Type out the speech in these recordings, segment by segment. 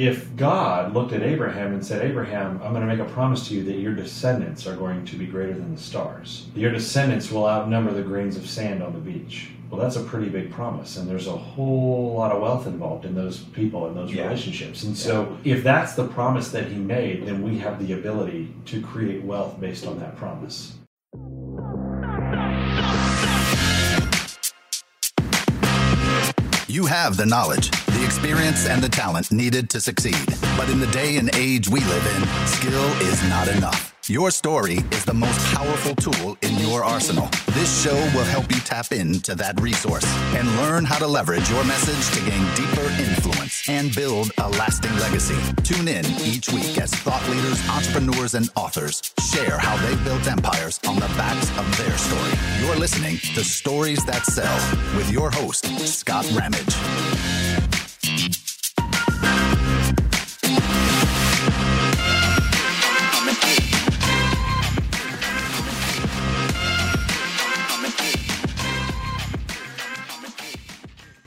if God looked at Abraham and said, Abraham, I'm going to make a promise to you that your descendants are going to be greater than the stars, your descendants will outnumber the grains of sand on the beach. Well, that's a pretty big promise, and there's a whole lot of wealth involved in those people and those Yeah. relationships. And so, if that's the promise that he made, then we have the ability to create wealth based on that promise. You have the knowledge, the experience, and the talent needed to succeed. But in the day and age we live in, skill is not enough. Your story is the most powerful tool in your arsenal. This show will help you tap into that resource and learn how to leverage your message to gain deeper influence and build a lasting legacy. Tune in each week as thought leaders, entrepreneurs, and authors share how they built empires on the backs of their story. You're listening to Stories That Sell with your host, Scott Ramage.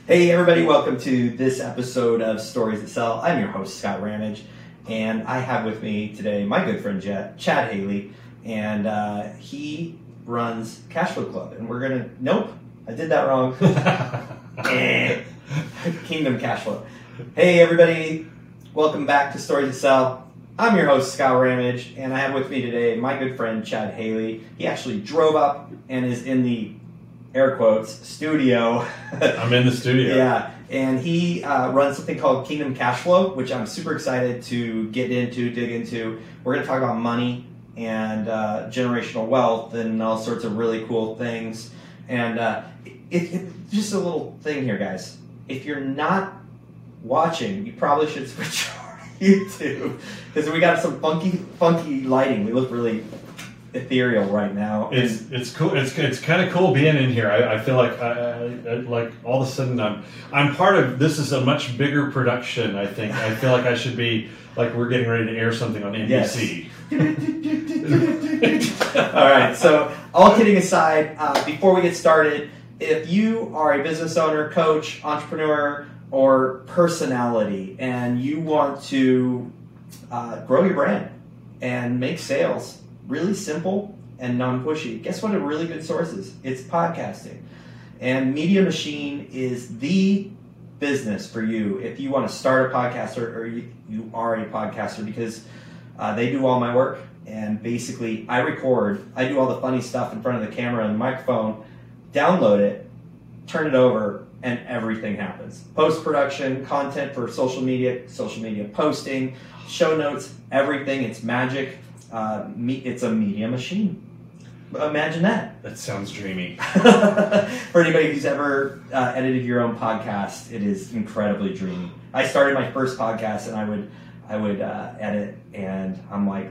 Hey, everybody, welcome to this episode of Stories That Sell. I'm your host, Scott Ramage, and I have with me today my good friend Jet, Chad Haley, and uh, he runs Cashflow Club. And we're going to, nope, I did that wrong. Eh. Kingdom Cashflow. Hey, everybody, welcome back to Stories That Sell. I'm your host, Scott Ramage, and I have with me today my good friend Chad Haley. He actually drove up and is in the air quotes studio. I'm in the studio. Yeah, and he uh, runs something called Kingdom Cash Flow, which I'm super excited to get into, dig into. We're going to talk about money and uh, generational wealth and all sorts of really cool things. And uh, it, it, just a little thing here, guys. If you're not watching, you probably should switch over to YouTube because we got some funky, funky lighting. We look really ethereal right now. It's it's cool. It's it's kind of cool being in here. I, I feel like I, I, I- like all of a sudden I'm I'm part of this is a much bigger production. I think I feel like I should be like we're getting ready to air something on NBC. All right. So, all kidding aside, uh, before we get started, if you are a business owner, coach, entrepreneur, or personality, and you want to uh, grow your brand and make sales really simple and non-pushy, guess what? A really good source is it's podcasting, and Media Machine is the business for you if you want to start a podcaster or, or you, you are a podcaster because uh, they do all my work and basically I record, I do all the funny stuff in front of the camera and the microphone, download it, turn it over, and everything happens. Post production, content for social media, social media posting, show notes, everything. It's magic. Uh, me, it's a media machine. Imagine that. That sounds dreamy. For anybody who's ever uh, edited your own podcast, it is incredibly dreamy. I started my first podcast and I would I would uh, edit, and I'm like,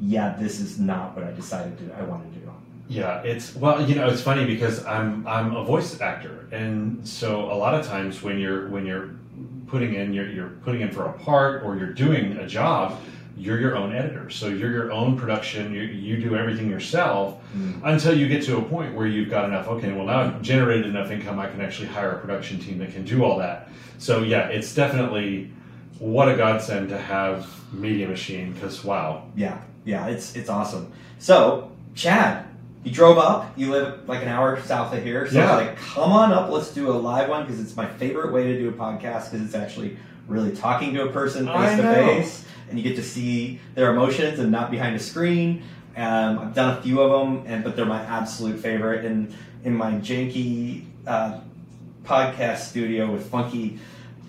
yeah, this is not what I decided to I want to do. Yeah, it's well, you know, it's funny because I'm I'm a voice actor, and so a lot of times when you're when you're putting in you're, you're putting in for a part or you're doing a job, you're your own editor. So you're your own production. You you do everything yourself mm. until you get to a point where you've got enough. Okay, well now I've generated enough income, I can actually hire a production team that can do all that. So yeah, it's definitely what a godsend to have Media Machine because wow, Yeah, yeah, it's it's awesome. So, Chad, you drove up. You live like an hour south of here. So, Yeah. like, come on up. Let's do a live one because it's my favorite way to do a podcast because it's actually really talking to a person face to face, and you get to see their emotions and not behind a screen. Um, I've done a few of them, and but they're my absolute favorite. And in my janky uh, podcast studio with funky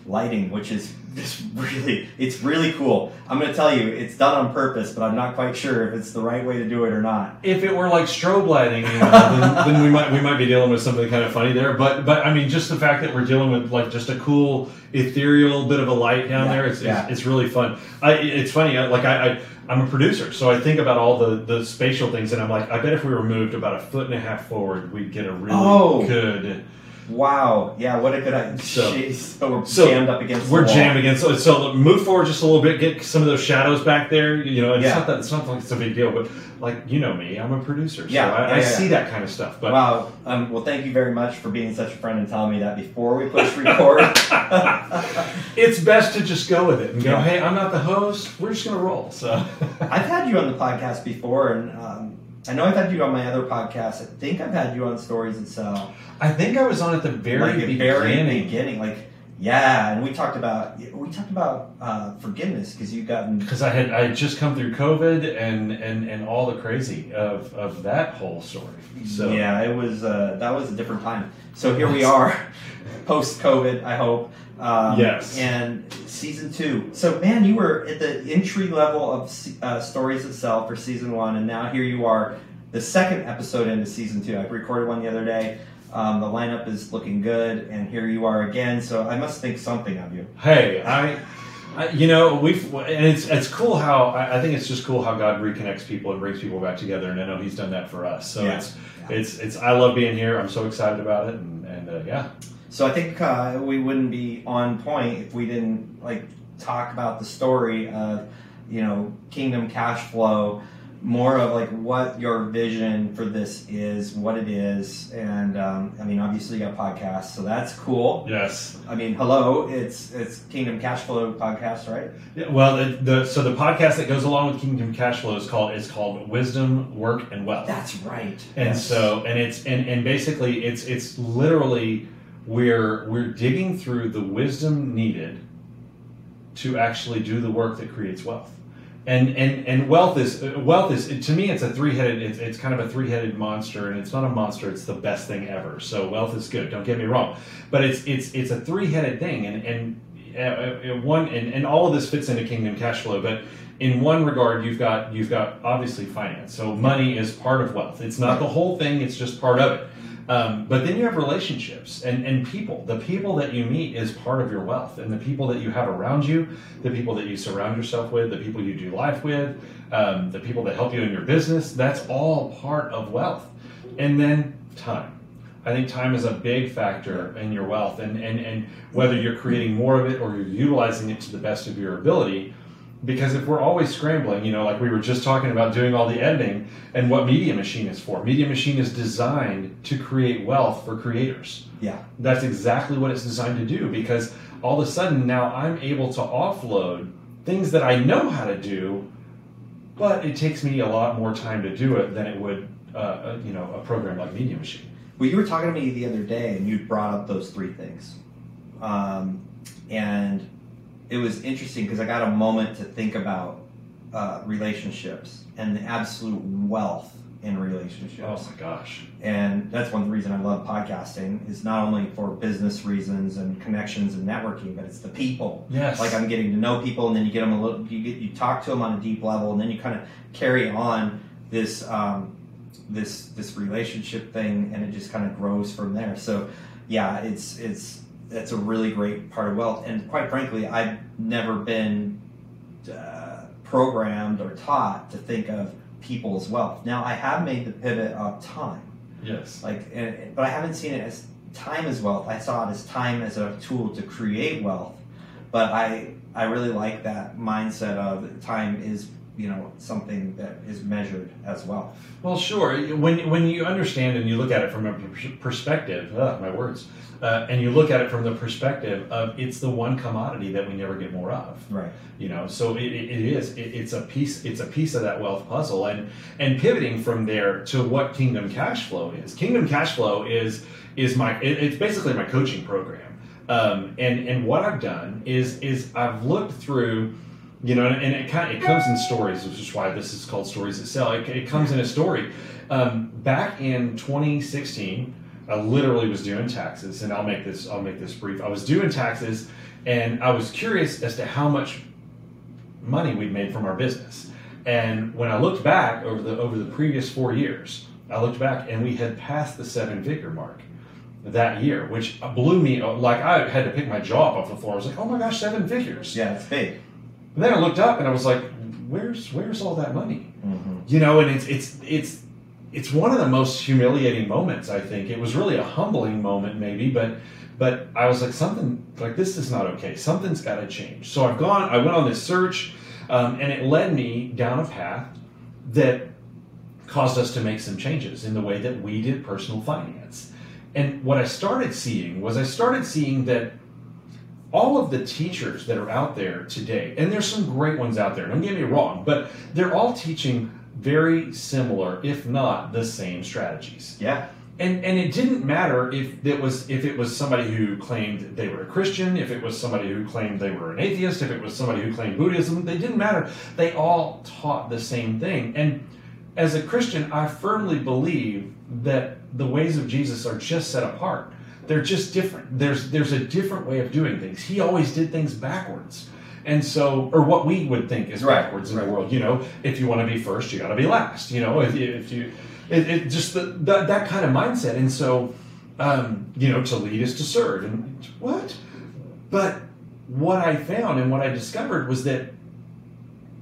lighting, which is just really, it's really cool. I'm going to tell you, it's done on purpose, but I'm not quite sure if it's the right way to do it or not. if it were like strobe lighting, you know, then, then we might we might be dealing with something kind of funny there. But but I mean, just the fact that we're dealing with like just a cool ethereal bit of a light down Yeah, there, it's, yeah. it's it's really fun. I, it's funny, I- like I, I I'm a producer, so I think about all the the spatial things, and I'm like, I bet if we were moved about a foot and a half forward, we'd get a really Oh. good. Wow. Yeah. What a good idea. So- Jeez. So we're so jammed up against. We're the wall. jammed against. So, so move forward just a little bit. Get some of those shadows back there. You know, it's Yeah. not that it's not like it's a big deal, but like you know me, I'm a producer, so Yeah, I, yeah, I yeah. see that kind of stuff. But wow. Um, well, thank you very much for being such a friend and telling me that before we push record. it's best to just go with it and go, hey, I'm not the host. We're just gonna roll. So I've had you on the podcast before, and um, I know I've had you on my other podcast. I think I've had you on Stories that Sell. I think I was on at the very like beginning. very beginning, like yeah, and we talked about we talked about uh, forgiveness because you've gotten because I had I had just come through COVID and and and all the crazy of of that whole story. So yeah, it was uh, that was a different time. So here we are, post COVID. I hope. Um, Yes. And season two. So man, you were at the entry level of uh, Stories That Sell for season one, and now here you are, the second episode into season two. I recorded one the other day. Um, the lineup is looking good, and here you are again. So I must think something of you. Hey, I, I, you know, we've and it's it's cool how I, I think it's just cool how God reconnects people and brings people back together, and I know He's done that for us. So Yeah. it's it's it's I love being here. I'm so excited about it, and and uh, yeah, So I think uh, we wouldn't be on point if we didn't like talk about the story of you know Kingdom Cash Flow, more of like what your vision for this is, what it is, and um, I mean obviously you got podcasts, so that's cool. yes. I mean, hello, it's it's Kingdom Cash Flow podcast, right? Yeah, well, the, the so the podcast that goes along with Kingdom Cash Flow is called is called Wisdom, Work, and Wealth. That's right. And Yes. so, and it's and, and basically, it's it's literally we're we're digging through the wisdom needed to actually do the work that creates wealth. And and and wealth is uh, wealth is to me it's a three headed it's, it's kind of a three headed monster and it's not a monster it's the best thing ever. So wealth is good don't get me wrong. But it's it's it's a three headed thing and and uh, uh, one and, and all of this fits into kingdom cash flow but in one regard you've got you've got obviously finance. So money is part of wealth. It's not the whole thing it's just part of it um, but then you have relationships and, and people. The people that you meet is part of your wealth. And the people that you have around you the people that you surround yourself with the people you do life with um, the people that help you in your business that's all part of wealth. And then time. I think time is a big factor in your wealth, and, and, and whether you're creating more of it or you're utilizing it to the best of your ability. Because if we're always scrambling, you know, like we were just talking about doing all the editing and what Media Machine is for. Media Machine is designed to create wealth for creators. Yeah. That's exactly what it's designed to do because all of a sudden now I'm able to offload things that I know how to do, but it takes me a lot more time to do it than it would, uh, uh, you know, a program like Media Machine. Well, you were talking to me the other day, and you brought up those three things, um, and it was interesting because I got a moment to think about uh, relationships and the absolute wealth in relationships. Oh my gosh. And that's one reason I love podcasting is not only for business reasons and connections and networking, but it's the people. Yes. Like I'm getting to know people, and then you get them a little, you get you talk to them on a deep level, and then you kind of carry on this um, this this relationship thing, and it just kind of grows from there. So, yeah, it's it's it's a really great part of wealth, and quite frankly, I've never been uh, programmed or taught to think of people as wealth. Now, I have made the pivot of time yes. like and, but i haven't seen it as time as wealth i saw it as time as a tool to create wealth but i i really like that mindset of time is you know something that is measured as well Well, sure. When when you understand and you look at it from a perspective, uh, my words, uh, and you look at it from the perspective of it's the one commodity that we never get more of. right You know, so it, it, it is. It, it's a piece. It's a piece of that wealth puzzle, and and pivoting from there to what Kingdom Cash Flow is. Kingdom Cash Flow is is my. It, it's basically my coaching program. Um, and and what I've done is is I've looked through you know, and, it kind of it comes in stories, which is why this is called Stories That Sell. It, it comes in a story. Um, back in 2016, I literally was doing taxes, and I'll make this I'll make this brief. I was doing taxes, and I was curious as to how much money we'd made from our business. And when I looked back over the over the previous four years, I looked back and we had passed the seven figure mark that year, which blew me. Like I had to pick my jaw up off the floor. I was like, "Oh my gosh, seven figures!" yeah it's big And then I looked up and I was like, "Where's where's all that money?" mm-hmm. You know, and it's it's it's it's one of the most humiliating moments. I think it was really a humbling moment, maybe, but but I was like something like this is not okay. Something's got to change. So I've gone. I went on this search, um, and it led me down a path that caused us to make some changes in the way that we did personal finance. And what I started seeing was I started seeing that all of the teachers that are out there today, and there's some great ones out there, don't get me wrong, but they're all teaching very similar, if not the same strategies. Yeah. And and it didn't matter if it was if it was somebody who claimed they were a Christian, if it was somebody who claimed they were an atheist, if it was somebody who claimed Buddhism, they didn't matter. They all taught the same thing. And as a Christian, I firmly believe that the ways of Jesus are just set apart. They're just different. There's there's a different way of doing things. He always did things backwards. And so, or what we would think is Right, backwards in right. the world. You know, if you want to be first, you got to be last. You know, if you, if you it, it just the, that that kind of mindset. And so, um, you know, to lead is to serve. And what? But what I found and what I discovered was that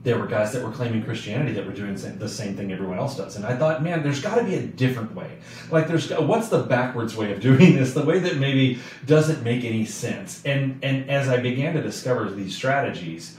there were guys that were claiming Christianity that were doing the same thing everyone else does. And I thought, man, there's got to be a different way. Like, there's what's the backwards way of doing this? The way that maybe doesn't make any sense. And and as I began to discover these strategies,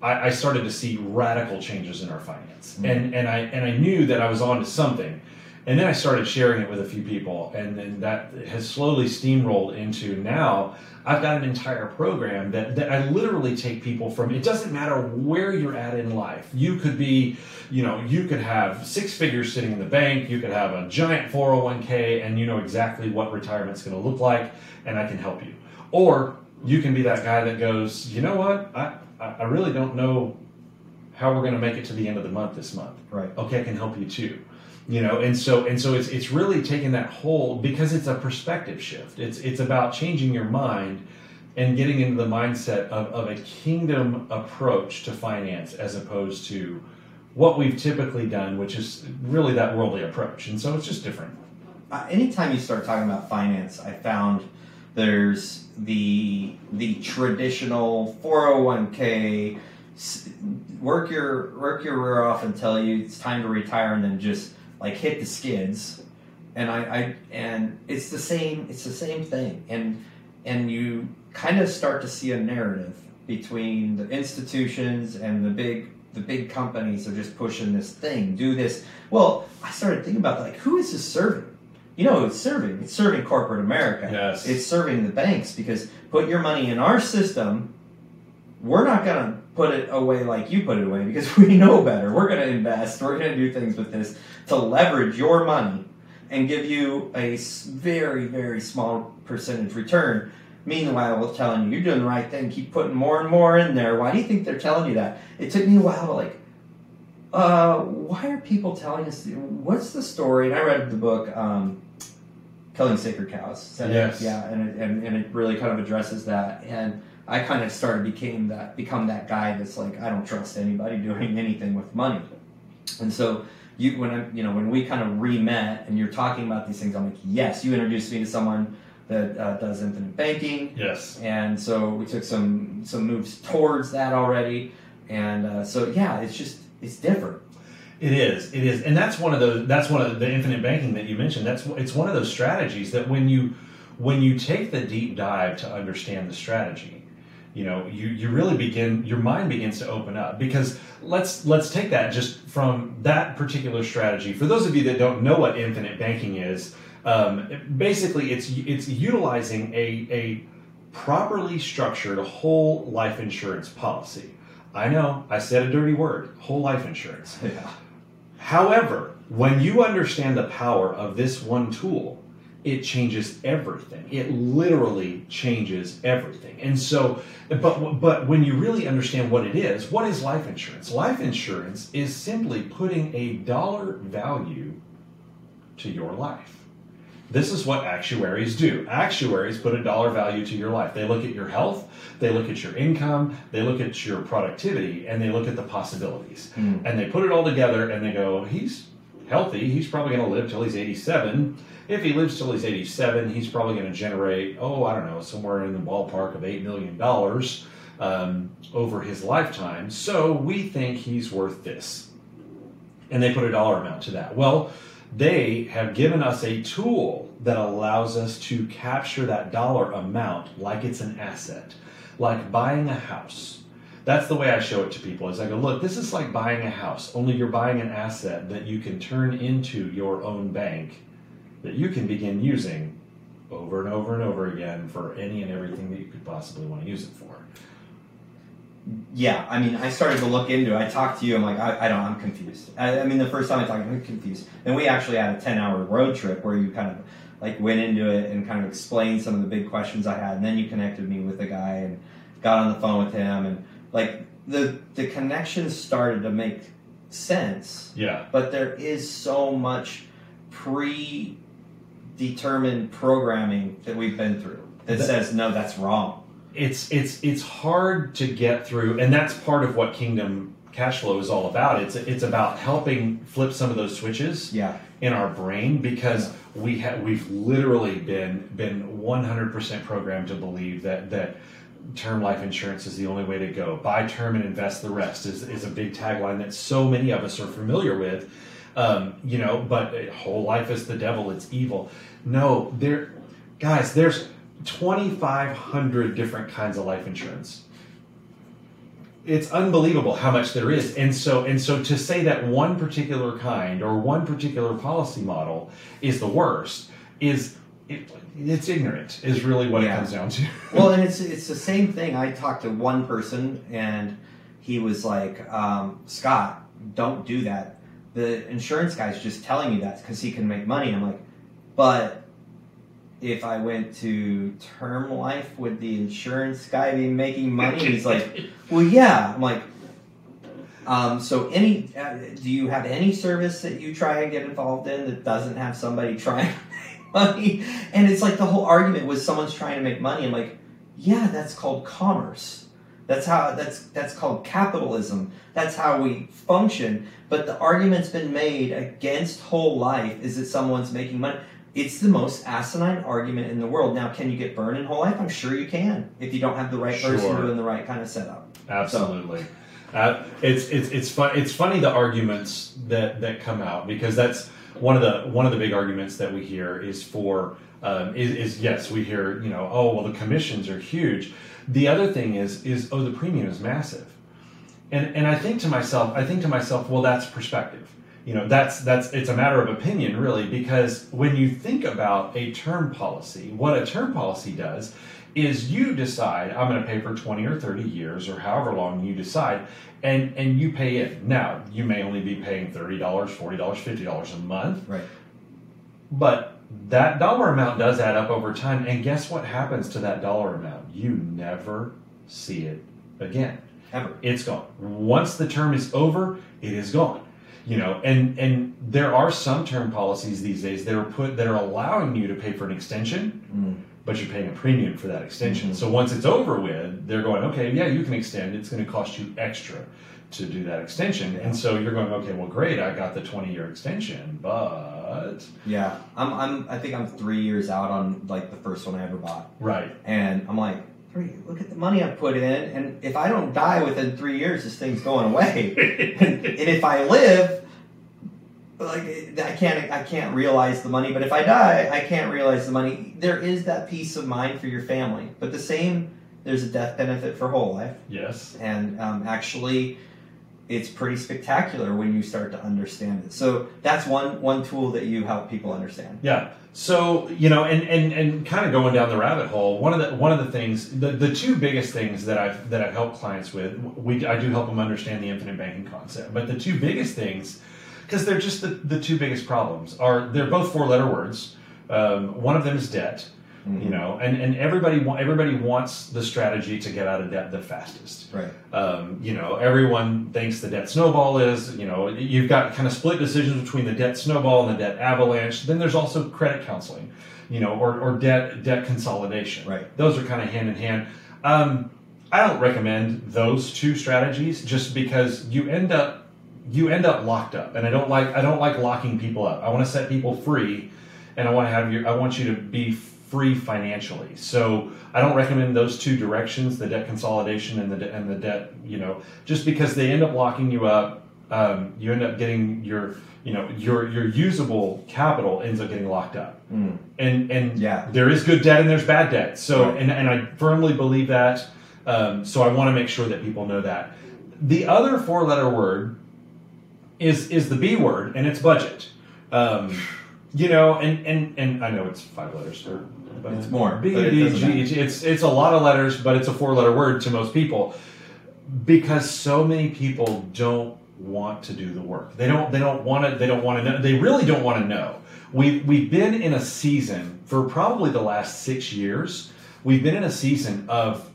I, I started to see radical changes in our finance. Mm-hmm. And and I and I knew that I was onto something. And then I started sharing it with a few people, and then that has slowly steamrolled into now I've got an entire program that, that I literally take people from. It doesn't matter where you're at in life. You could be, you know, you could have six figures sitting in the bank, you could have a giant 401k, and you know exactly what retirement's going to look like, and I can help you. Or you can be that guy that goes, you know what, I, I I really don't know how we're going to make it to the end of the month this month Right. okay, I can help you too. You know, and so and so it's it's really taking that hold because it's a perspective shift. It's it's about changing your mind and getting into the mindset of, of a kingdom approach to finance as opposed to what we've typically done, which is really that worldly approach. And so it's just different. uh, anytime you start talking about finance, I found there's the the traditional 401k work your work your rear off tell you it's time to retire and then just like hit the skids and I, I and it's the same it's the same thing. And and you kind of start to see a narrative between the institutions and the big the big companies are just pushing this thing do this. Well i started thinking about like who is this serving? You know it's serving? It's serving corporate america. Yes. it's serving the banks because put your money in our system we're not going to put it away like you put it away because we know better. We're going to invest. We're going to do things with this to leverage your money and give you a very very small percentage return. Meanwhile we're telling you you're doing the right thing. Keep putting more and more in there. Why do you think they're telling you that? It took me a while to like uh, why are people telling us what's the story? And i read the book um, killing sacred cows. Said it- Yes. yeah and it, and, and it really kind of addresses that. And i kind of started became that become that guy that's like i don't trust anybody doing anything with money and so you when I, you know when we kind of re-met and you're talking about these things i'm like yes you introduced me to someone that uh, does infinite banking Yes. and so we took some some moves towards that already and uh, so yeah it's just it's different It is. It is, and that's one of those. That's one of the infinite banking that you mentioned. That's it's one of those strategies that when you when you take the deep dive to understand the strategy, you know, you you really begin your mind begins to open up because let's let's take that just from that particular strategy. For those of you that don't know what infinite banking is, um, basically it's it's utilizing a a properly structured whole life insurance policy. I know I said a dirty word, whole life insurance. yeah However, when you understand the power of this one tool, it changes everything. It literally changes everything. And so, but but when you really understand what it is, what is life insurance? Life insurance is simply putting a dollar value to your life. This is what actuaries do. Actuaries put a dollar value to your life. They look at your health, they look at your income, they look at your productivity, and they look at the possibilities. Hmm. And they put it all together and they go, he's healthy, he's probably going to live till he's 87. If he lives till he's 87, he's probably going to generate, oh, I don't know, somewhere in the ballpark of $8 million um, over his lifetime. So we think he's worth this. And they put a dollar amount to that. Well, they have given us a tool that allows us to capture that dollar amount like it's an asset, like buying a house. That's the way I show it to people. Is I go, look, this is like buying a house, only you're buying an asset that you can turn into your own bank that you can begin using over and over and over again for any and everything that you could possibly want to use it for. Yeah, I mean, I started to look into it. I talked to you. I'm like, I, I don't. I'm confused. I, I mean, the first time I talked, I'm confused. Then we actually had a 10 hour road trip where you kind of like went into it and kind of explained some of the big questions I had. And then you connected me with a guy and got on the phone with him and like the the connection started to make sense. Yeah. But there is so much predetermined programming that we've been through that, That- says no, that's wrong. it's it's it's hard to get through and that's part of what kingdom cash flow is all about it's it's about helping flip some of those switches Yeah. in our brain because we have we've literally been been 100% programmed to believe that that term life insurance is the only way to go. Buy term and invest the rest is, is a big tagline that so many of us are familiar with. Um, you know but whole life is the devil. It's evil. No there guys there's 2500 different kinds of life insurance. It's unbelievable how much there is. And so and so to say that one particular kind or one particular policy model is the worst is it, it's ignorant is really what Yeah. it comes down to well, and it's it's the same thing. I talked to one person, and he was like, um, "Scott, don't do that. The insurance guy's just telling you that because he can make money." And I'm like, "But if I went to term life, would the insurance guy be making money?" And he's like, "Well, yeah." I'm like. Um, so, any uh, do you have any service that you try and get involved in that doesn't have somebody trying money? And it's like the whole argument was someone's trying to make money. I'm like, yeah, that's called commerce. That's how that's that's called capitalism. That's how we function. But the argument's been made against whole life is that someone's making money. It's the most asinine argument in the world. Now, can you get burned in whole life? I'm sure you can if you don't have the right person Sure. doing the right kind of setup. Absolutely. Uh, it's it's it's fun. It's funny the arguments that that come out because that's one of the one of the big arguments that we hear is for um, is, is yes we hear you know oh well the commissions are huge. The other thing is is oh the premium is massive, and and I think to myself I think to myself well that's perspective. You know that's that's it's a matter of opinion really because when you think about a term policy, what a term policy does is you decide I'm going to pay for 20 or 30 years or however long you decide and and you pay it. Now, you may only be paying $30, $40, $50 a month, Right. but that dollar amount does add up over time and guess what happens to that dollar amount? You never see it again. Ever. It's gone. Once the term is over, it is gone. You know, and and there are some term policies these days that are put that are allowing you to pay for an extension Mm. but you're paying a premium for that extension. Mhm. So once it's over with, they're going, okay, yeah, you can extend. It's going to cost you extra to do that extension. And so you're going, okay, well, great, I got the 20 year extension, but Yeah. I'm, I'm I think I'm three years out on like the first one I ever bought. right, And I'm like, look at the money I've put in, and if I don't die within three years, this thing's going away. and, and if I live, like I can't, I can't realize the money. But if I die, I can't realize the money. There is that peace of mind for your family, but the same, there's a death benefit for whole life, yes, and um, actually, it's pretty spectacular when you start to understand it. So that's one one tool that you help people understand. yeah. So you know, and and and kind of going down the rabbit hole. One of the one of the things, the, the two biggest things that I've that I've helped clients with, we I do help them understand the infinite banking concept. But the two biggest things, because they're just the, the two biggest problems, are they're both four letter words. Um, one of them is debt. You know, and, and everybody wa- everybody wants the strategy to get out of debt the fastest. Right. Um, you know, everyone thinks the debt snowball is, you know, you've got kind of split decisions between the debt snowball and the debt avalanche. Then there's also credit counseling, you know, or, or debt debt consolidation. Right. Those are kind of hand in hand. Um, I don't recommend those two strategies just because you end up you end up locked up, and I don't like I don't like locking people up. I want to set people free, and I want to have your I want you to be free financially. So I don't recommend those two directions: the debt consolidation and the de- and the debt. You know, just because they end up locking you up. um, you end up getting your you know your your usable capital ends up getting locked up Mm. and and Yeah. there is good debt and there's bad debt so Right. and, and i firmly believe that um, so i want to make sure that people know that the other four letter word is is the b word and it's budget um, you know and and and i know it's five letters or but It's more, B, it doesn't it's it's a lot of letters but it's a four letter word to most people because so many people don't want to do the work. They don't. They don't want to. They don't want to know. They really don't want to know. We we've been in a season for probably the last six years. We've been in a season of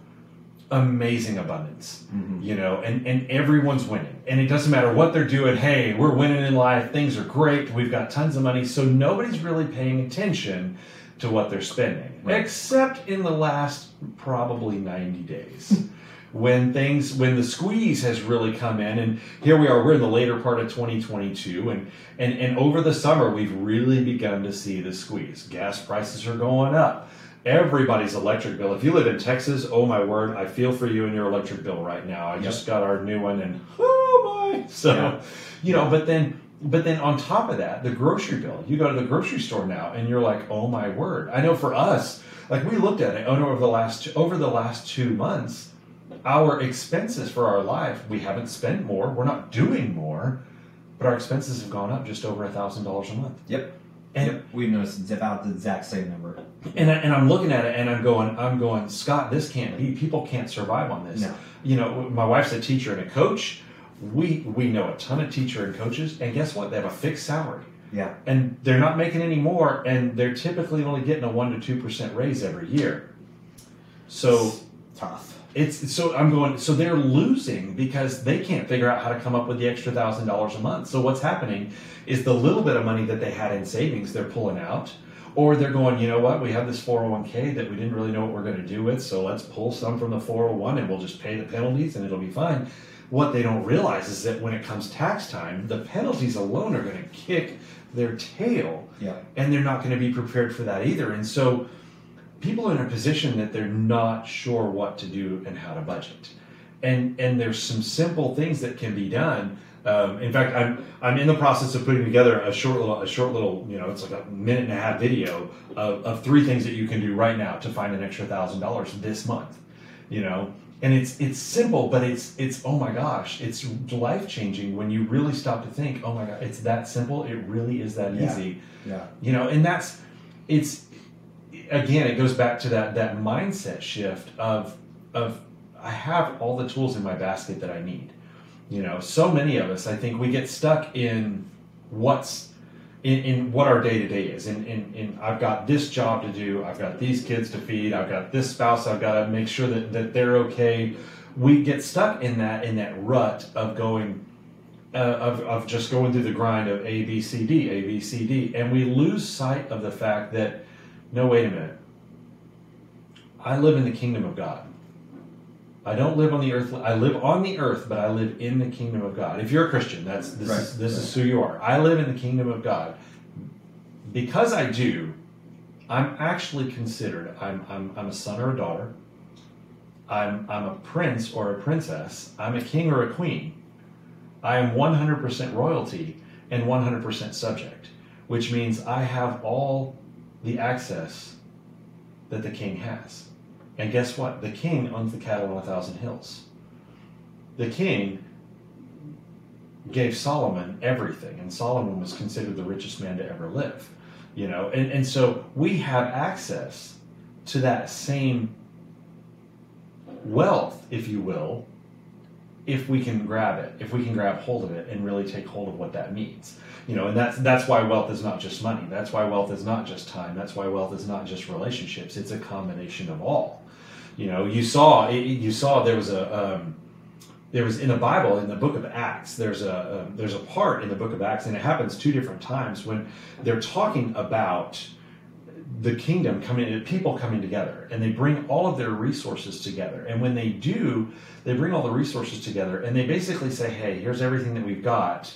amazing abundance, mm-hmm. you know, and and everyone's winning, and it doesn't matter what they're doing. Hey, we're winning in life. Things are great. We've got tons of money, so nobody's really paying attention to what they're spending, except in the last probably ninety days hmm. when things when the squeeze has really come in and here we are we're in the later part of 2022 and and and over the summer we've really begun to see the squeeze gas prices are going up everybody's electric bill. If you live in texas oh my word i feel for you and your electric bill right now. I just got our new one and oh my so Yeah. you know but then but then on top of that the grocery bill. You go to the grocery store now and you're like oh my word. I know for us like we looked at it oh over the last over the last two months our expenses for our life, we haven't spent more, we're not doing more, but our expenses have gone up just over a thousand dollars a month. Yep. And yep. We've noticed it's about the exact same number. and, I, and I'm looking at it and I'm going, I'm going, Scott, this can't be. People can't survive on this. No. You know, my wife's a teacher and a coach. We we know a ton of teacher and coaches, and guess what? They have a fixed salary, Yeah. and they're not making any more, and they're typically only getting a one to two percent raise every year. So Tough. It's so I'm going. So they're losing because they can't figure out how to come up with the extra thousand dollars a month. So what's happening is the little bit of money that they had in savings they're pulling out, or they're going. You know what? We have this 401k that we didn't really know what we're going to do with. So let's pull some from the 401 and we'll just pay the penalties and it'll be fine. What they don't realize is that when it comes tax time, the penalties alone are going to kick their tail, Yeah. and they're not going to be prepared for that either. And so people are in a position that they're not sure what to do and how to budget. And and there's some simple things that can be done. Um, in fact, I'm I'm in the process of putting together a short little a short little you know it's like a minute and a half video of, of three things that you can do right now to find an extra thousand dollars this month. You know, and it's it's simple, but it's it's oh my gosh, it's life changing when you really stop to think. Oh my god, it's that simple. It really is that Yeah. easy Yeah. you know and that's it's again it goes back to that that mindset shift of of i have all the tools in my basket that i need you know so many of us i think we get stuck in what's in, in what our day to day is. In, in, in I've got this job to do, I've got these kids to feed, I've got this spouse, I've got to make sure that, that they're okay. We get stuck in that in that rut of going uh, of, of just going through the grind of A B C D A B C D, and we lose sight of the fact that no, wait a minute. I live in the kingdom of God. I don't live on the earth. I live on the earth, but I live in the kingdom of God. If you're a Christian, that's this Right, is this is who you are. I live in the kingdom of God. Because I do, I'm actually considered. I'm I'm, I'm a son or a daughter. I'm I'm a prince or a princess. I'm a king or a queen. I am 100% royalty and 100% subject, which means I have all the access that the king has. And guess what? The king owns the cattle on a thousand hills. The king gave Solomon everything, and Solomon was considered the richest man to ever live. You know, and, and so we have access to that same wealth, if you will, if we can grab it, if we can grab hold of it and really take hold of what that means. You know, and that's that's why wealth is not just money. That's why wealth is not just time. That's why wealth is not just relationships. It's a combination of all. You know, you saw you saw there was a um, there was in the Bible in the book of Acts. There's a um, there's a part in the book of Acts, and it happens two different times when they're talking about the kingdom coming, people coming together, and they bring all of their resources together. And when they do, they bring all the resources together, and they basically say, "Hey, here's everything that we've got."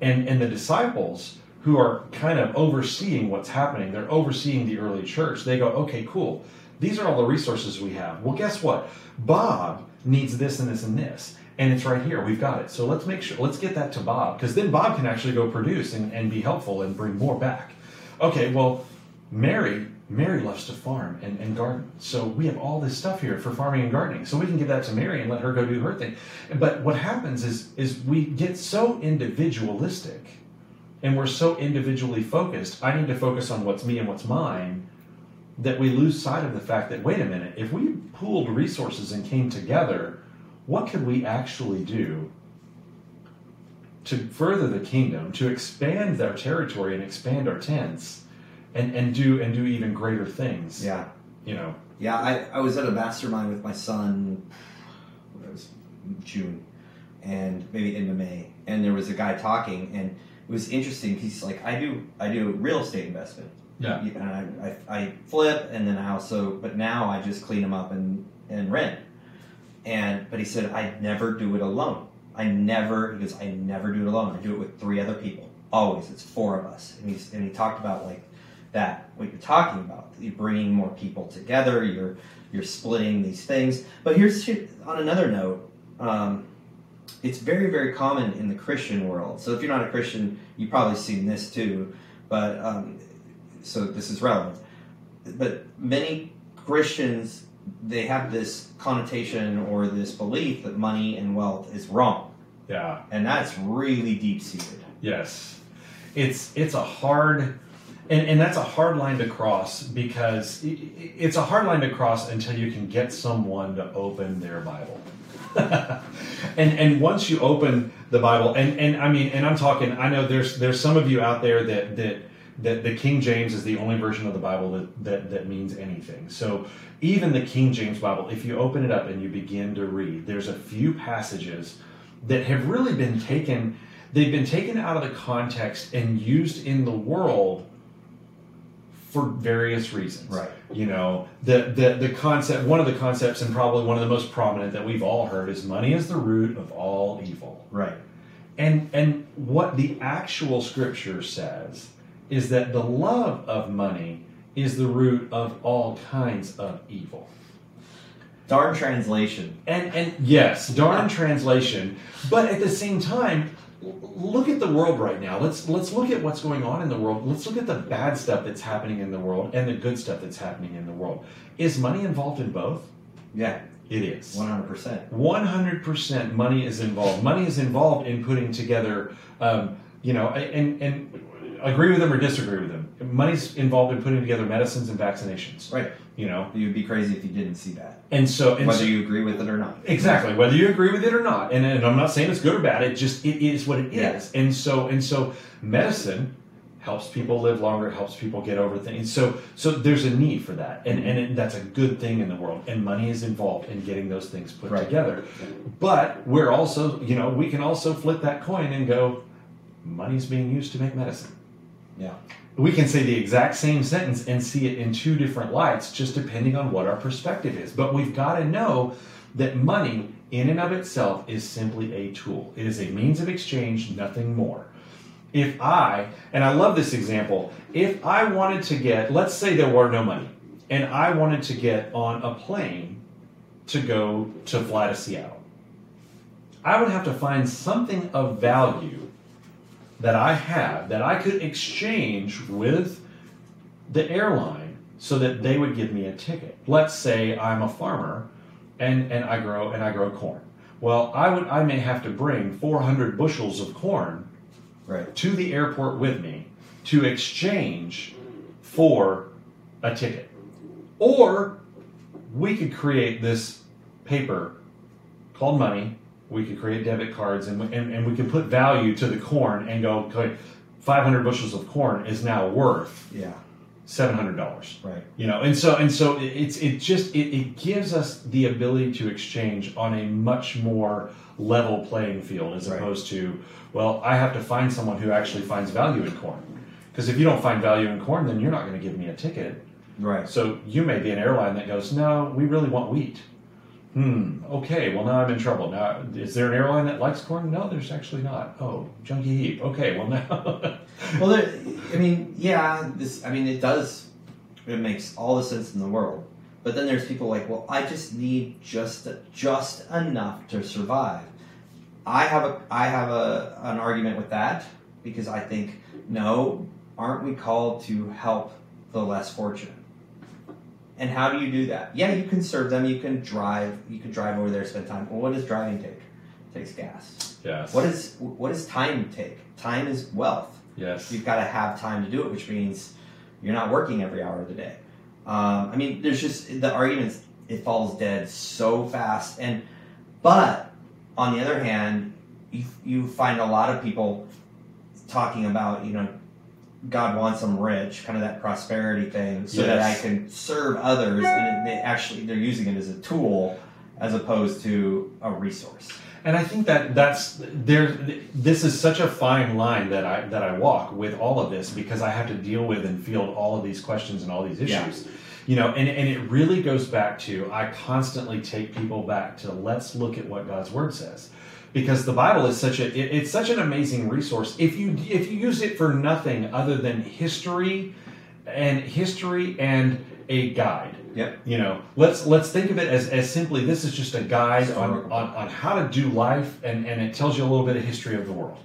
And and the disciples who are kind of overseeing what's happening, they're overseeing the early church. They go, "Okay, cool. These are all the resources we have. Well, guess what? Bob needs this and this and this, and it's right here. We've got it. So let's make sure. Let's get that to Bob because then Bob can actually go produce and, and be helpful and bring more back. Okay, well, Mary Mary loves to farm and, and garden. So we have all this stuff here for farming and gardening. So we can give that to Mary and let her go do her thing. But what happens is is we get so individualistic and we're so individually focused. I need to focus on what's me and what's mine that we lose sight of the fact that wait a minute, if we pooled resources and came together, what could we actually do to further the kingdom, to expand our territory and expand our tents? And and do and do even greater things. Yeah. You know. Yeah, I, I was at a mastermind with my son. It was June, and maybe into May, and there was a guy talking, and it was interesting. He's like, I do I do real estate investment. Yeah. And I, I, I flip, and then I also, but now I just clean them up and and rent. And but he said I never do it alone. I never. He goes, I never do it alone. I do it with three other people. Always, it's four of us. And he's and he talked about like that what you're talking about. You're bringing more people together. You're you're splitting these things. But here's on another note. Um, it's very very common in the Christian world. So if you're not a Christian, you've probably seen this too. But um, so this is relevant. But many Christians they have this connotation or this belief that money and wealth is wrong. Yeah. And that's really deep seated. Yes. It's it's a hard and, and that's a hard line to cross because it's a hard line to cross until you can get someone to open their Bible. and and once you open the Bible, and, and I mean, and I'm talking, I know there's there's some of you out there that that that the King James is the only version of the Bible that, that, that means anything. So even the King James Bible, if you open it up and you begin to read, there's a few passages that have really been taken, they've been taken out of the context and used in the world for various reasons. Right. You know, the, the the concept one of the concepts and probably one of the most prominent that we've all heard is money is the root of all evil. Right. And and what the actual scripture says is that the love of money is the root of all kinds of evil. Darn translation. And and yes, darn translation, but at the same time, look at the world right now. Let's let's look at what's going on in the world. Let's look at the bad stuff that's happening in the world and the good stuff that's happening in the world. Is money involved in both? Yeah, it is. One hundred percent. One hundred percent. Money is involved. Money is involved in putting together. Um, you know, and and agree with them or disagree with them. Money's involved in putting together medicines and vaccinations. Right. You know, you'd be crazy if you didn't see that. And so, and whether so, you agree with it or not. Exactly. Whether you agree with it or not. And, and I'm not saying it's good or bad. It just it is what it Yeah. is. And so and so medicine helps people live longer. It helps people get over things. So so there's a need for that, and and it, that's a good thing in the world. And money is involved in getting those things put Right. together. But we're also you know we can also flip that coin and go, money's being used to make medicine Yeah. We can say the exact same sentence and see it in two different lights just depending on what our perspective is. But we've got to know that money in and of itself is simply a tool. It is a means of exchange nothing more. If i and i love this example if i wanted to get let's say there were no money and i wanted to get on a plane to go to fly to seattle. I would have to find something of value that I have that I could exchange with the airline so that they would give me a ticket. Let's say I'm a farmer and, and I grow and I grow corn. Well, I would I may have to bring 400 bushels of corn Right. to the airport with me to exchange for a ticket. Or we could create this paper called money. We could create debit cards and, and, and we could put value to the corn and go, okay, 500 bushels of corn is now worth Yeah. $700 Right. you know and so and so it- it's it just it, it gives us the ability to exchange on a much more level playing field as Right. opposed to well i have to find someone who actually finds value in corn because if you don't find value in corn then you're not going to give me a ticket Right. so you may be an airline that goes no we really want wheat hmm okay well now i'm in trouble now is there an airline that likes corn no there's actually not oh junkie heap okay well now Well, there, I mean, yeah. This. I mean, it does. It makes all the sense in the world. But then there's people like, well, I just need just just enough to survive. I have a I have a an argument with that because I think no, aren't we called to help the less fortunate? And how do you do that? Yeah, you can serve them. You can drive. You can drive over there, spend time. Well, what does driving take? It takes gas. Yes. What is what does time take? Time is wealth. Yes. You've got to have time to do it, which means you're not working every hour of the day. Um, I mean, there's just the arguments. It falls dead so fast, and but on the other hand, you you find a lot of people talking about you know God wants them rich, kind of that prosperity thing, so that I can serve others, and they actually they're using it as a tool as opposed to a resource. And I think that that's there. This is such a fine line that I that I walk with all of this because I have to deal with and field all of these questions and all these Yeah. issues. You know, and, and it really goes back to I constantly take people back to let's look at what God's word says, because the Bible is such a it, it's such an amazing resource. If you if you use it for nothing other than history, and history and a guide, Yep. you know let's let's think of it as, as simply this is just a guide on, on, on how to do life and, and it tells you a little bit of history of the world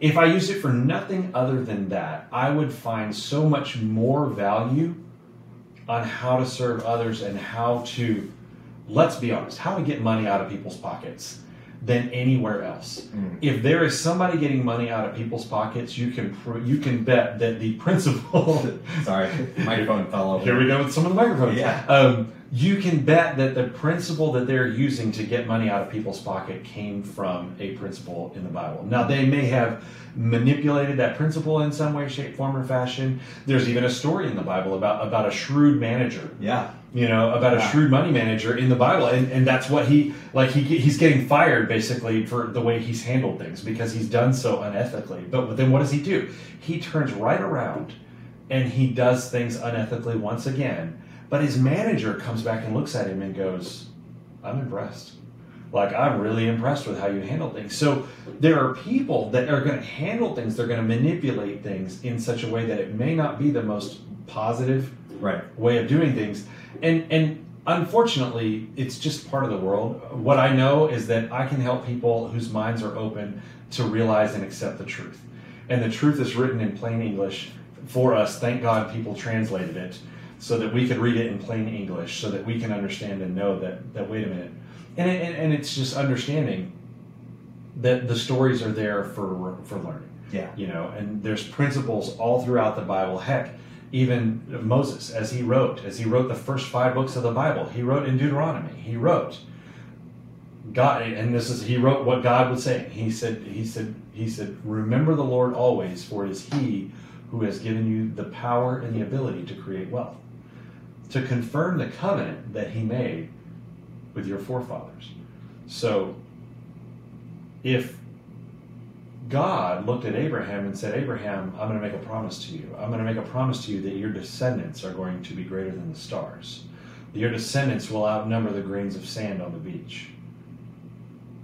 if i use it for nothing other than that i would find so much more value on how to serve others and how to let's be honest how to get money out of people's pockets than anywhere else Mm. if there is somebody getting money out of people's pockets you can pr- you can bet that the principal Sorry, microphone fell over. here we go with some of the microphones. Yeah. Um, you can bet that the principle that they're using to get money out of people's pocket came from a principle in the Bible. Now, they may have manipulated that principle in some way, shape, form, or fashion. There's even a story in the Bible about, about a shrewd manager Yeah. You know, about a shrewd money manager in the Bible, and, and that's what he like. He he's getting fired basically for the way he's handled things because he's done so unethically. But then what does he do? He turns right around and he does things unethically once again. But his manager comes back and looks at him and goes, "I'm impressed. Like I'm really impressed with how you handle things." So there are people that are going to handle things. They're going to manipulate things in such a way that it may not be the most positive Right. way of doing things and and unfortunately it's just part of the world. What i know is that i can help people whose minds are open to realize and accept the truth. And the truth is written in plain english for us. Thank god people translated it so that we could read it in plain english so that we can understand and know that that wait a minute. And and, and it's just understanding that the stories are there for for learning. Yeah. you know and there's principles all throughout the bible. Heck even moses as he wrote as he wrote the first five books of the bible. He wrote in deuteronomy. He wrote god and this is he wrote what god would say he said he said he said remember the lord always for it is he who has given you the power and the ability to create wealth to confirm the covenant that he made with your forefathers. So if God looked at Abraham and said, Abraham, I'm going to make a promise to you. I'm going to make a promise to you that your descendants are going to be greater than the stars. Your descendants will outnumber the grains of sand on the beach.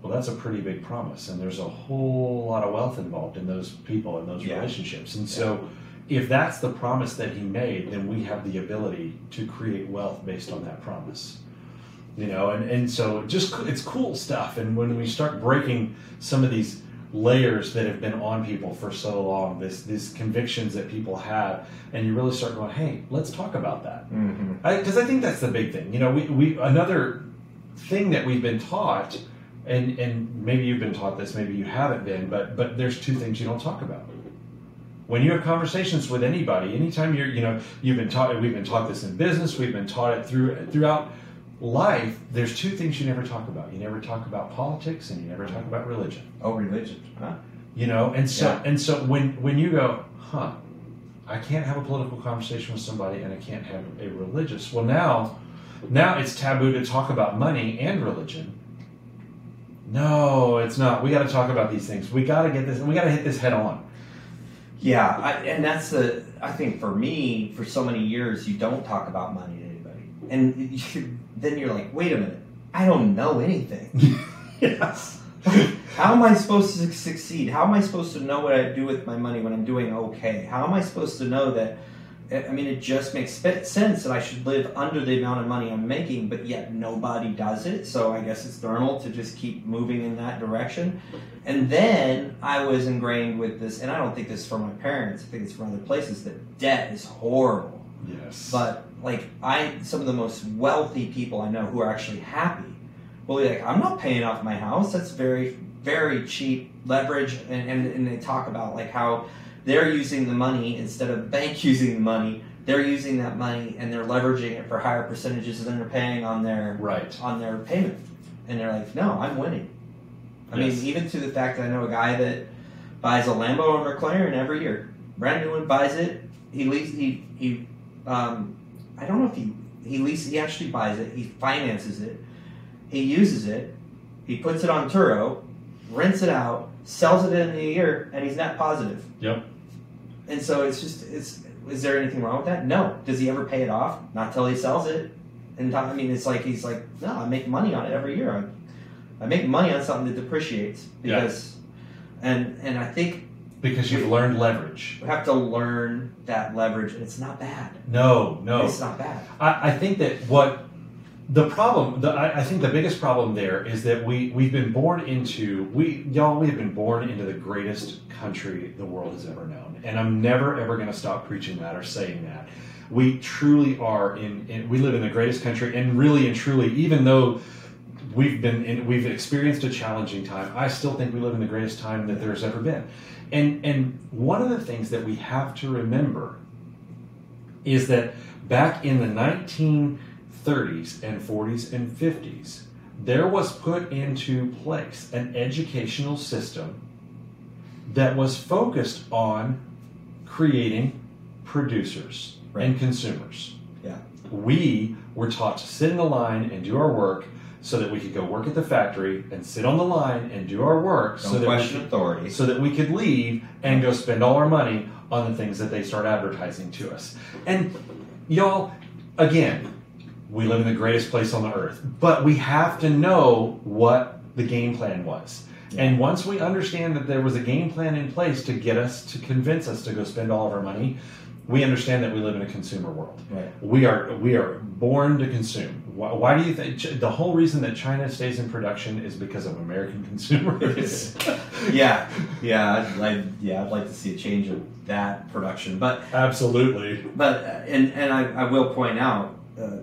Well, that's a pretty big promise, and there's a whole lot of wealth involved in those people and those Yeah. relationships. And so, if that's the promise that he made, then we have the ability to create wealth based on that promise you know and, and so just it's cool stuff and when we start breaking some of these layers that have been on people for so long this these convictions that people have and you really start going hey let's talk about that. Mm-hmm. because I, think that's the big thing. You know we, we another thing that we've been taught and and maybe you've been taught this maybe you haven't been but but there's two things you don't talk about. When you have conversations with anybody anytime you're you know you've been taught we've been taught this in business we've been taught it through throughout life there's two things you never talk about you never talk about politics and you never talk about religion Oh, religion. Huh? you know and so Yeah. and so when when you go huh i can't have a political conversation with somebody and i can't have a religious well now now it's taboo to talk about money and religion no it's not we got to talk about these things we got to get this and we got to hit this head on Yeah, I, and that's the. I think for me, for so many years, you don't talk about money to anybody, and you, then you're like, wait a minute, I don't know anything. yes How am I supposed to succeed? How am I supposed to know what I do with my money when I'm doing okay? How am I supposed to know that I mean, it just makes sense that I should live under the amount of money I'm making, but yet nobody does it. So I guess it's normal to just keep moving in that direction. And then I was ingrained with this, and I don't think this is from my parents. I think it's from other places that debt is horrible. Yes. But like I, some of the most wealthy people I know who are actually happy will be like, I'm not paying off my house. That's very, very cheap leverage. And, and, and they talk about like how they're using the money instead of bank using the money. They're using that money and they're leveraging it for higher percentages than they're paying on their right. on their payment. And they're like, no, I'm winning. I Yes. mean, even to the fact that I know a guy that buys a Lambo or McLaren every year, brand new one, buys it. He leaves. He he. Um, I don't know if he he leases. He actually buys it. He finances it. He uses it. He puts it on Turo, rents it out, sells it in a year, and he's net positive. Yep. And so it's just it's. Is there anything wrong with that? No. Does he ever pay it off? Not till he sells it. And I mean, it's like he's like, no, I make money on it every year. I, I make money on something that depreciates Yeah. because, and and I think Because you've learned leverage. we have to learn that leverage, and it's not bad. No, no. It's not bad. I, I think that what the problem, the, I, I think the biggest problem there is that we we've been born into we y'all we have been born into the greatest country the world has ever known, and I'm never ever going to stop preaching that or saying that. We truly are in, in we live in the greatest country, and really and truly, even though we've been in, we've experienced a challenging time, I still think we live in the greatest time that there's ever been. And and one of the things that we have to remember is that back in the 1930s and 40s and 50s, there was put into place an educational system that was focused on creating producers and consumers. Yeah. We were taught to sit in the line and do our work so that we could go work at the factory and sit on the line and do our work Don't so that we question could- authority. so that we could leave and go spend all our money on the things that they start advertising to us. And y'all, again, we live in the greatest place on the earth, but we have to know what the game plan was. And once we understand that there was a game plan in place to get us to convince us to go spend all of our money, we understand that we live in a consumer world. Right. We are we are born to consume. Why, why do you think the whole reason that China stays in production is because of American consumers? Yeah, yeah, I'd, I'd, yeah. I'd like to see a change of that production, but Absolutely. But uh, and and I, I will point out, uh,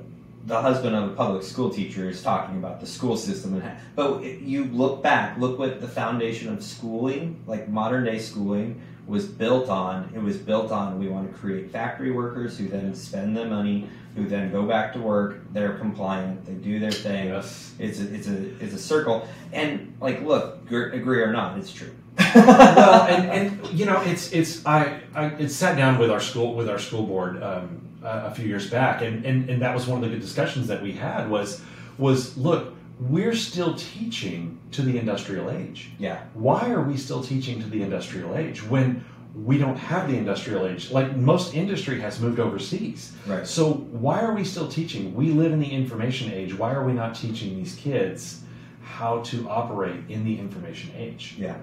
the husband of a public school teacher is talking about the school system, and but you look back, look what the foundation of schooling, like modern day schooling, was built on. It was built on we want to create factory workers who then spend the money, who then go back to work. They're compliant. They do their thing. Yes. It's a, it's a it's a circle. And like, look, gr- agree or not, it's true. well, and, and you know, it's it's I, I it sat down with our school with our school board um, a a few years back, and, and and that was one of the good discussions that we had was was look, we're still teaching to the industrial age. yeah, Why are we still teaching to the industrial age when we don't have the industrial age? Like most industry has moved overseas. right. So why are we still teaching? We live in the information age. Why are we not teaching these kids how to operate in the information age? Yeah,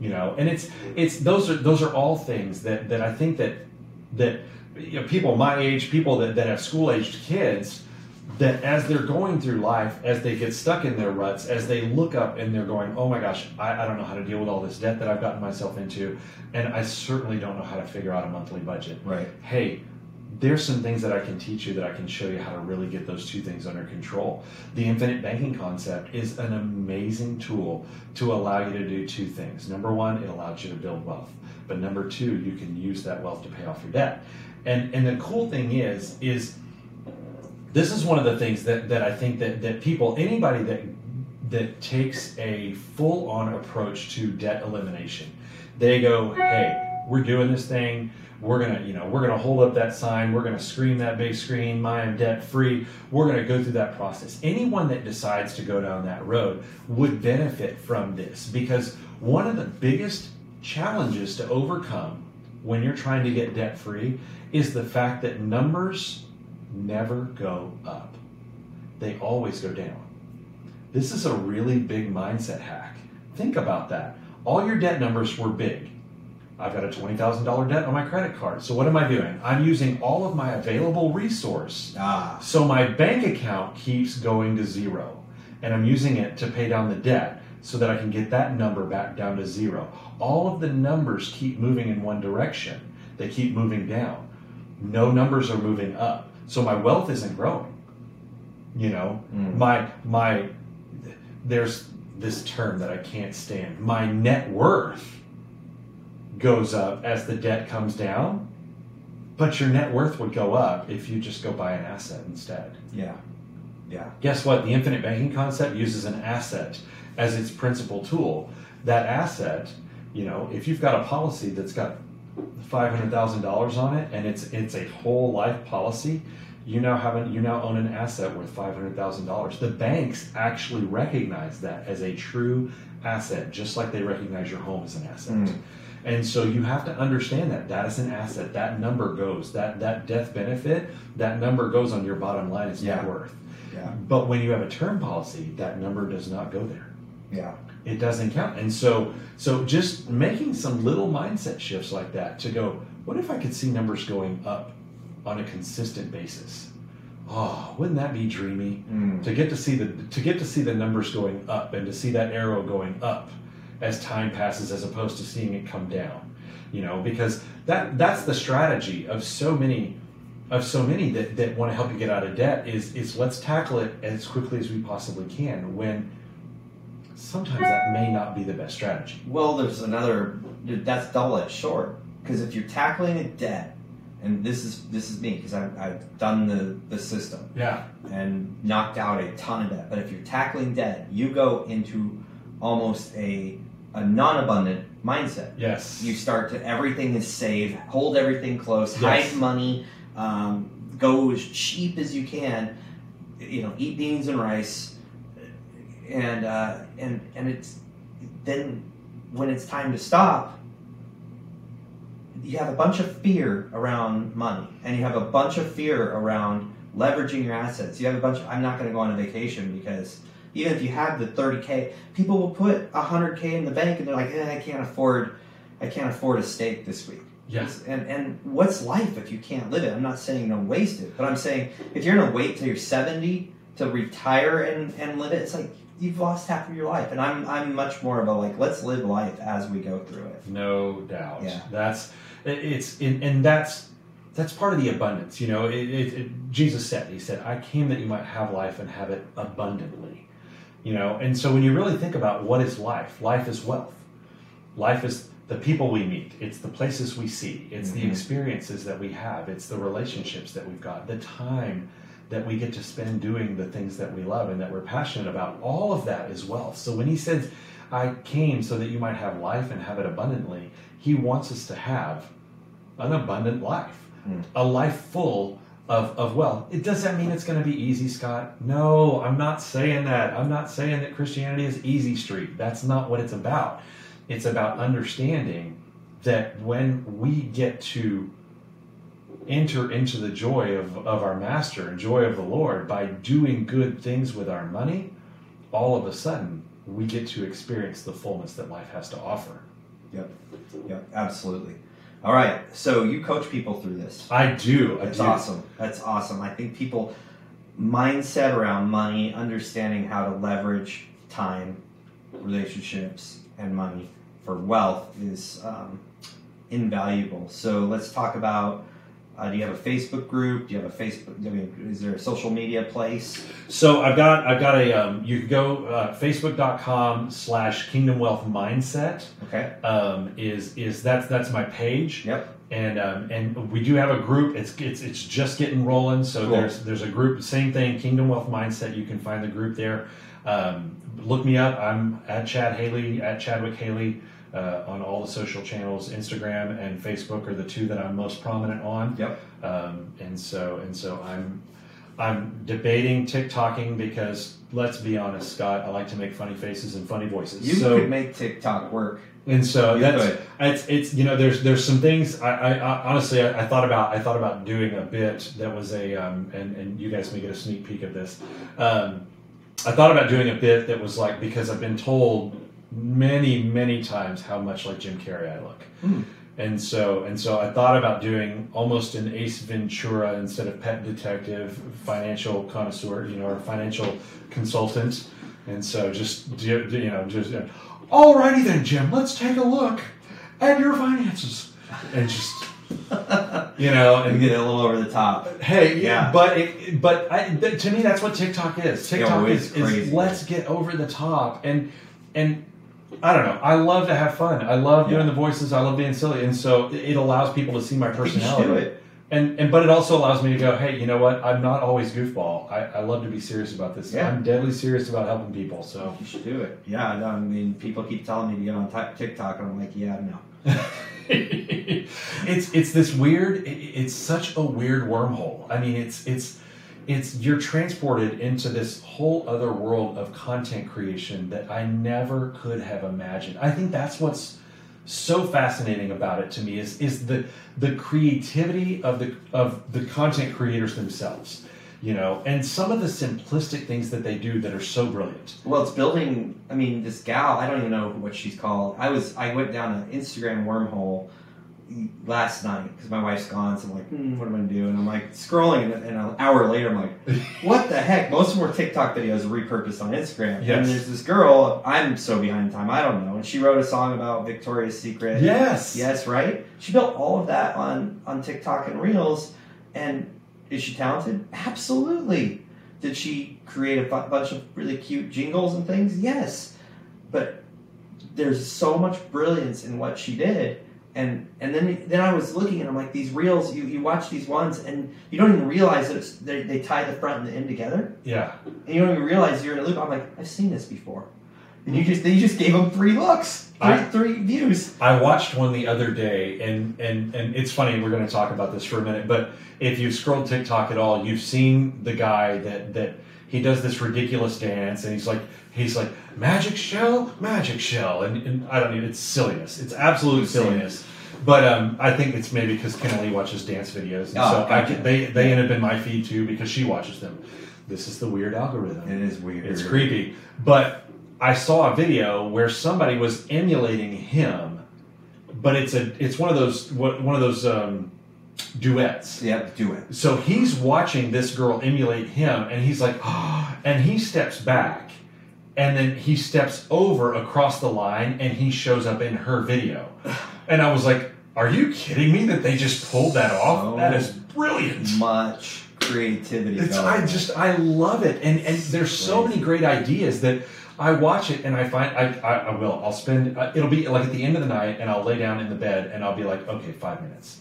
You know, and it's it's those are those are all things that that I think that that you know, people my age, people that, that have school aged kids, that as they're going through life, as they get stuck in their ruts, as they look up and they're going, oh my gosh, I, I don't know how to deal with all this debt that I've gotten myself into, and I certainly don't know how to figure out a monthly budget right. hey, there's some things that I can teach you that I can show you how to really get those two things under control. The infinite banking concept is an amazing tool to allow you to do two things. Number one, it allows you to build wealth. But number two, you can use that wealth to pay off your debt. And and the cool thing is, is this is one of the things that, that I think that, that people, anybody that that takes a full on approach to debt elimination, they go, hey, we're doing this thing. We're gonna, you know, we're gonna hold up that sign. We're gonna scream that big screen. I am debt free. We're gonna go through that process. Anyone that decides to go down that road would benefit from this because one of the biggest challenges to overcome when you're trying to get debt free is the fact that numbers never go up. They always go down. This is a really big mindset hack. Think about that. All your debt numbers were big. I've got a twenty thousand dollar debt on my credit card. So what am I doing? I'm using all of my available resource. Ah. So my bank account keeps going to zero, and I'm using it to pay down the debt so that I can get that number back down to zero. All of the numbers keep moving in one direction. They keep moving down. No numbers are moving up. So my wealth isn't growing. You know, Mm. my my there's this term that I can't stand. My net worth goes up as the debt comes down, but your net worth would go up if you just go buy an asset instead. Yeah. Yeah. Guess what? The infinite banking concept uses an asset as its principal tool. That asset, you know, if you've got a policy that's got five hundred thousand dollars on it and it's it's a whole life policy, you now have an, you now own an asset worth five hundred thousand dollars. The banks actually recognize that as a true asset, just like they recognize your home as an asset. Mm. And so you have to understand that that is an asset. That number goes. That that death benefit. That number goes on your bottom line as net worth. Yeah. But when you have a term policy, that number does not go there. Yeah. It doesn't count. And so so just making some little mindset shifts like that to go, what if I could see numbers going up on a consistent basis? Oh, wouldn't that be dreamy? Mm. To get to see the to get to see the numbers going up and to see that arrow going up as time passes as opposed to seeing it come down. You know, because that that's the strategy of so many of so many that, that want to help you get out of debt is is let's tackle it as quickly as we possibly can when sometimes that may not be the best strategy. Well, there's another. That's double-edged sword because if you're tackling a debt, and this is this is me because I've, I've done the the system Yeah. and knocked out a ton of debt. But if you're tackling debt, you go into almost a a non-abundant mindset. Yes. You start to everything is saved, hold everything close, Yes. hide money, um, go as cheap as you can. You know, eat beans and rice, and uh, and and it's then when it's time to stop, you have a bunch of fear around money, and you have a bunch of fear around leveraging your assets. You have a bunch. Of, I'm not going to go on a vacation because even if you have the 30k, people will put 100k in the bank, and they're like, eh, I can't afford, I can't afford a steak this week. Yes. And and what's life if you can't live it? I'm not saying don't waste it, but I'm saying if you're gonna wait till you're 70 to retire and, and live it, it's like you've lost half of your life. And I'm I'm much more of a like let's live life as we go through it. No doubt. Yeah. That's it's and and that's that's part of the abundance. You know, it, it, it, Jesus said, He said, "I came that you might have life and have it abundantly." You know, and so when you really think about what is life, life is wealth. Life is the people we meet. It's the places we see. It's the Mhm. experiences that we have. It's the relationships that we've got. The time that we get to spend doing the things that we love and that we're passionate about. All of that is wealth. So when he says, I came so that you might have life and have it abundantly, he wants us to have an abundant life, Mm. a life full of, of wealth. It does that mean it's going to be easy, Scott? No, I'm not saying that. I'm not saying that Christianity is easy street. That's not what it's about. It's about understanding that when we get to enter into the joy of, of our master and joy of the Lord by doing good things with our money, all of a sudden we get to experience the fullness that life has to offer. Yep. Yep. Absolutely. All right. So you coach people through this. I do. I That's do. awesome. That's awesome. I think people mindset around money, understanding how to leverage time, relationships, and money for wealth is um, invaluable. So let's talk about. Uh, do you have a Facebook group? Do you have a Facebook? Is there a social media place? So I've got I've got a um, you can go uh, facebook.com slash kingdom wealth mindset Okay. um, is is that's that's my page Yep. and um, and we do have a group it's it's it's just getting rolling so Cool. there's there's a group same thing kingdom wealth mindset you can find the group there um, look me up I'm at Chad Haley at Chadwick Haley uh, on all the social channels Instagram and Facebook are the two that I'm most prominent on Yep. um, and so and so I'm I'm debating TikToking because let's be honest, Scott, I like to make funny faces and funny voices. You so could make TikTok work. and so You that's could. it's it's you know there's there's some things I, I, I honestly I, I thought about I thought about doing a bit that was a um, and and you guys may get a sneak peek of this. Um, I thought about doing a bit that was like because I've been told many many times how much like Jim Carrey I look. Hmm. And so and so I thought about doing almost an Ace Ventura instead of pet detective, financial connoisseur, you know, or financial consultant. And so just you know, just alrighty then, Jim, let's take a look at your finances. And just you know, And and get a little over the top. Hey, Yeah. yeah, but it, but I, th- to me, that's what TikTok is. TikTok is, is let's get over the top and and I don't know. I love to have fun. I love doing the voices. I love being silly, and so it allows people to see my I think you should personality. do it. And and but it also allows me to go, hey, you know what? I'm not always goofball. I, I love to be serious about this. Yeah. I'm deadly serious about helping people. So You should do it. Yeah, I mean, people keep telling me to get on Ti- TikTok, and I'm like, yeah, no. it's it's this weird. it- It's such a weird wormhole. I mean, it's it's it's you're transported into this whole other world of content creation that I never could have imagined. I think that's what's so fascinating about it to me is is the the creativity of the of the content creators themselves. You know, and some of the simplistic things that they do that are so brilliant. Well, it's building. I mean, this gal. I don't even know what she's called. I was. I went down an Instagram wormhole last night because my wife's gone. So I'm like, hmm, what am I gonna do? And I'm like scrolling, and, and an hour later, I'm like, what the heck? Most of were TikTok videos are repurposed on Instagram. Yes. And there's this girl. I'm so behind time. I don't know. And she wrote a song about Victoria's Secret. Yes. Yes, right. She built all of that on on TikTok and Reels. And is she talented? Absolutely. Did she create a bu- bunch of really cute jingles and things? Yes. But there's so much brilliance in what she did. And and then then I was looking and I'm like these reels you, you watch these ones and you don't even realize that it's, they, they tie the front and the end together Yeah. and you don't even realize you're in a loop. I'm like I've seen this before, and you just they just gave them three looks, three, I- three views. I watched one the other day, and and and it's funny. We're going to talk about this for a minute, but if you've scrolled TikTok at all, you've seen the guy that that he does this ridiculous dance, and he's like he's like magic shell, magic shell, and, and I don't even. It's silliness. It's absolute silliness. But um, I think it's maybe because Kennelly watches dance videos, and Oh, so I, they they end up in my feed too because she watches them. This is the weird algorithm. It is weird. It's creepy. But I saw a video where somebody was emulating him, but it's a it's one of those what one of those um, duets. Yep, do it. So he's watching this girl emulate him, and he's like, and he steps back, and then he steps over across the line, and he shows up in her video, and I was like, "Are you kidding me that they just pulled that off? So that is brilliant." Much creativity. It's, going I just I love it, and and there's so many great ideas that I watch it and I find I I, I will I'll spend uh, it'll be like at the end of the night and I'll lay down in the bed and I'll be like okay five minutes,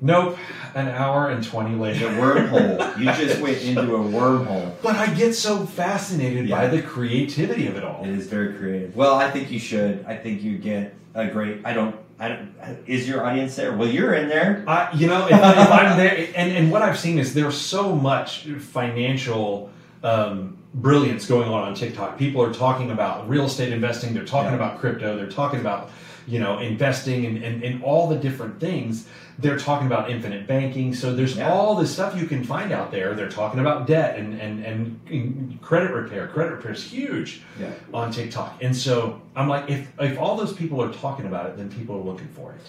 nope, an hour and twenty later. the wormhole. you just went into a wormhole. But I get so fascinated by the creativity of it all. It is very creative. Well, I think you should. I think you get a great. I don't. I don't. Is your audience there? Well, you're in there. I, you know, if, if I'm there, and, and what I've seen is there's so much financial um, brilliance going on on TikTok. People are talking about real estate investing. They're talking Yeah. about crypto. They're talking about you know investing and, and, and all the different things. They're talking about infinite banking. So there's Yeah. all this stuff you can find out there. They're talking about debt and, and, and credit repair. Credit repair is huge Yeah. on TikTok. And so I'm like, if if all those people are talking about it, then people are looking for it.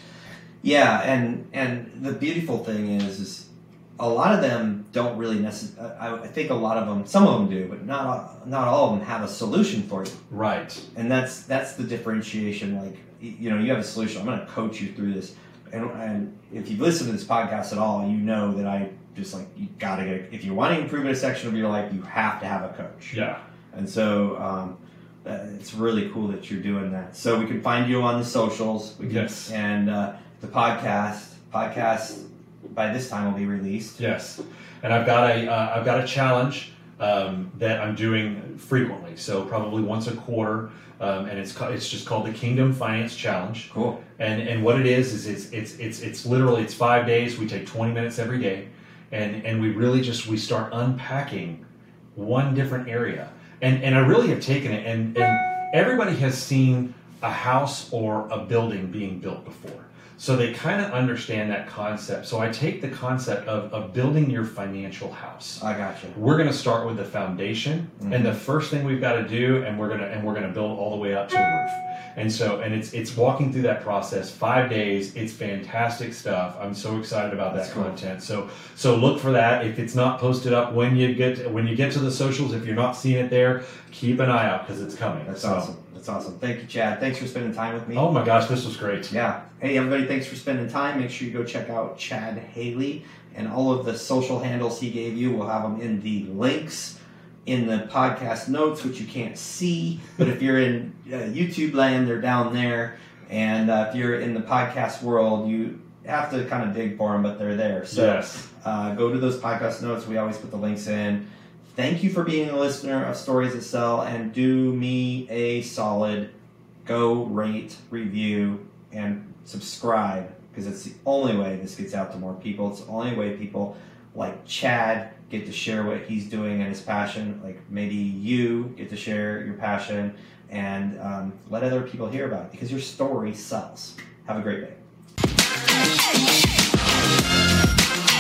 Yeah, and and the beautiful thing is, is a lot of them don't really necessarily. I, think a lot of them, some of them do, but not all- not all of them have a solution for you. Right. and that's that's the differentiation. Like you know, you have a solution. I'm going to coach you through this, and and if you've listened to this podcast at all, you know that I just like you got to get. If you want to improve in a section of your life, you have to have a coach. Yeah. And so um, uh, it's really cool that you're doing that. So we can find you on the socials. We can, Yes. And uh, the podcast podcast by this time will be released. Yes, and I've got a uh, I've got a challenge um, that I'm doing frequently, so probably once a quarter, um, and it's it's just called the Kingdom Finance Challenge. Cool. And and what it is is it's it's it's it's literally it's five days. We take 20 minutes every day, and and we really just we start unpacking one different area. And and I really have taken it, and and everybody has seen a house or a building being built before. So they kind of understand that concept. So I take the concept of, of building your financial house. I got you. We're going to start with the foundation, Mhm. and the first thing we've got to do, and we're gonna and we're gonna build all the way up to the roof. And so, and it's it's walking through that process. Five days. It's fantastic stuff. I'm so excited about That's that cool. content. So so look for that. If it's not posted up when you get when you get to the socials, if you're not seeing it there, keep an eye out because it's coming. That's So- awesome. That's awesome. Thank you, Chad. Thanks for spending time with me. Oh my gosh, this was great. Yeah. Hey, everybody, thanks for spending time. Make sure you go check out Chad Haley and all of the social handles he gave you. We'll have them in the links in the podcast notes, which you can't see. But if you're in uh, YouTube land, they're down there. And uh, if you're in the podcast world, you have to kind of dig for them, but they're there. So yes. uh, go to those podcast notes. We always put the links in. Thank you for being a listener of Stories That Sell, and do me a solid. Go rate, review, and subscribe because it's the only way this gets out to more people. It's the only way people like Chad get to share what he's doing and his passion. Like maybe you get to share your passion and um, let other people hear about it because your story sells. Have a great day.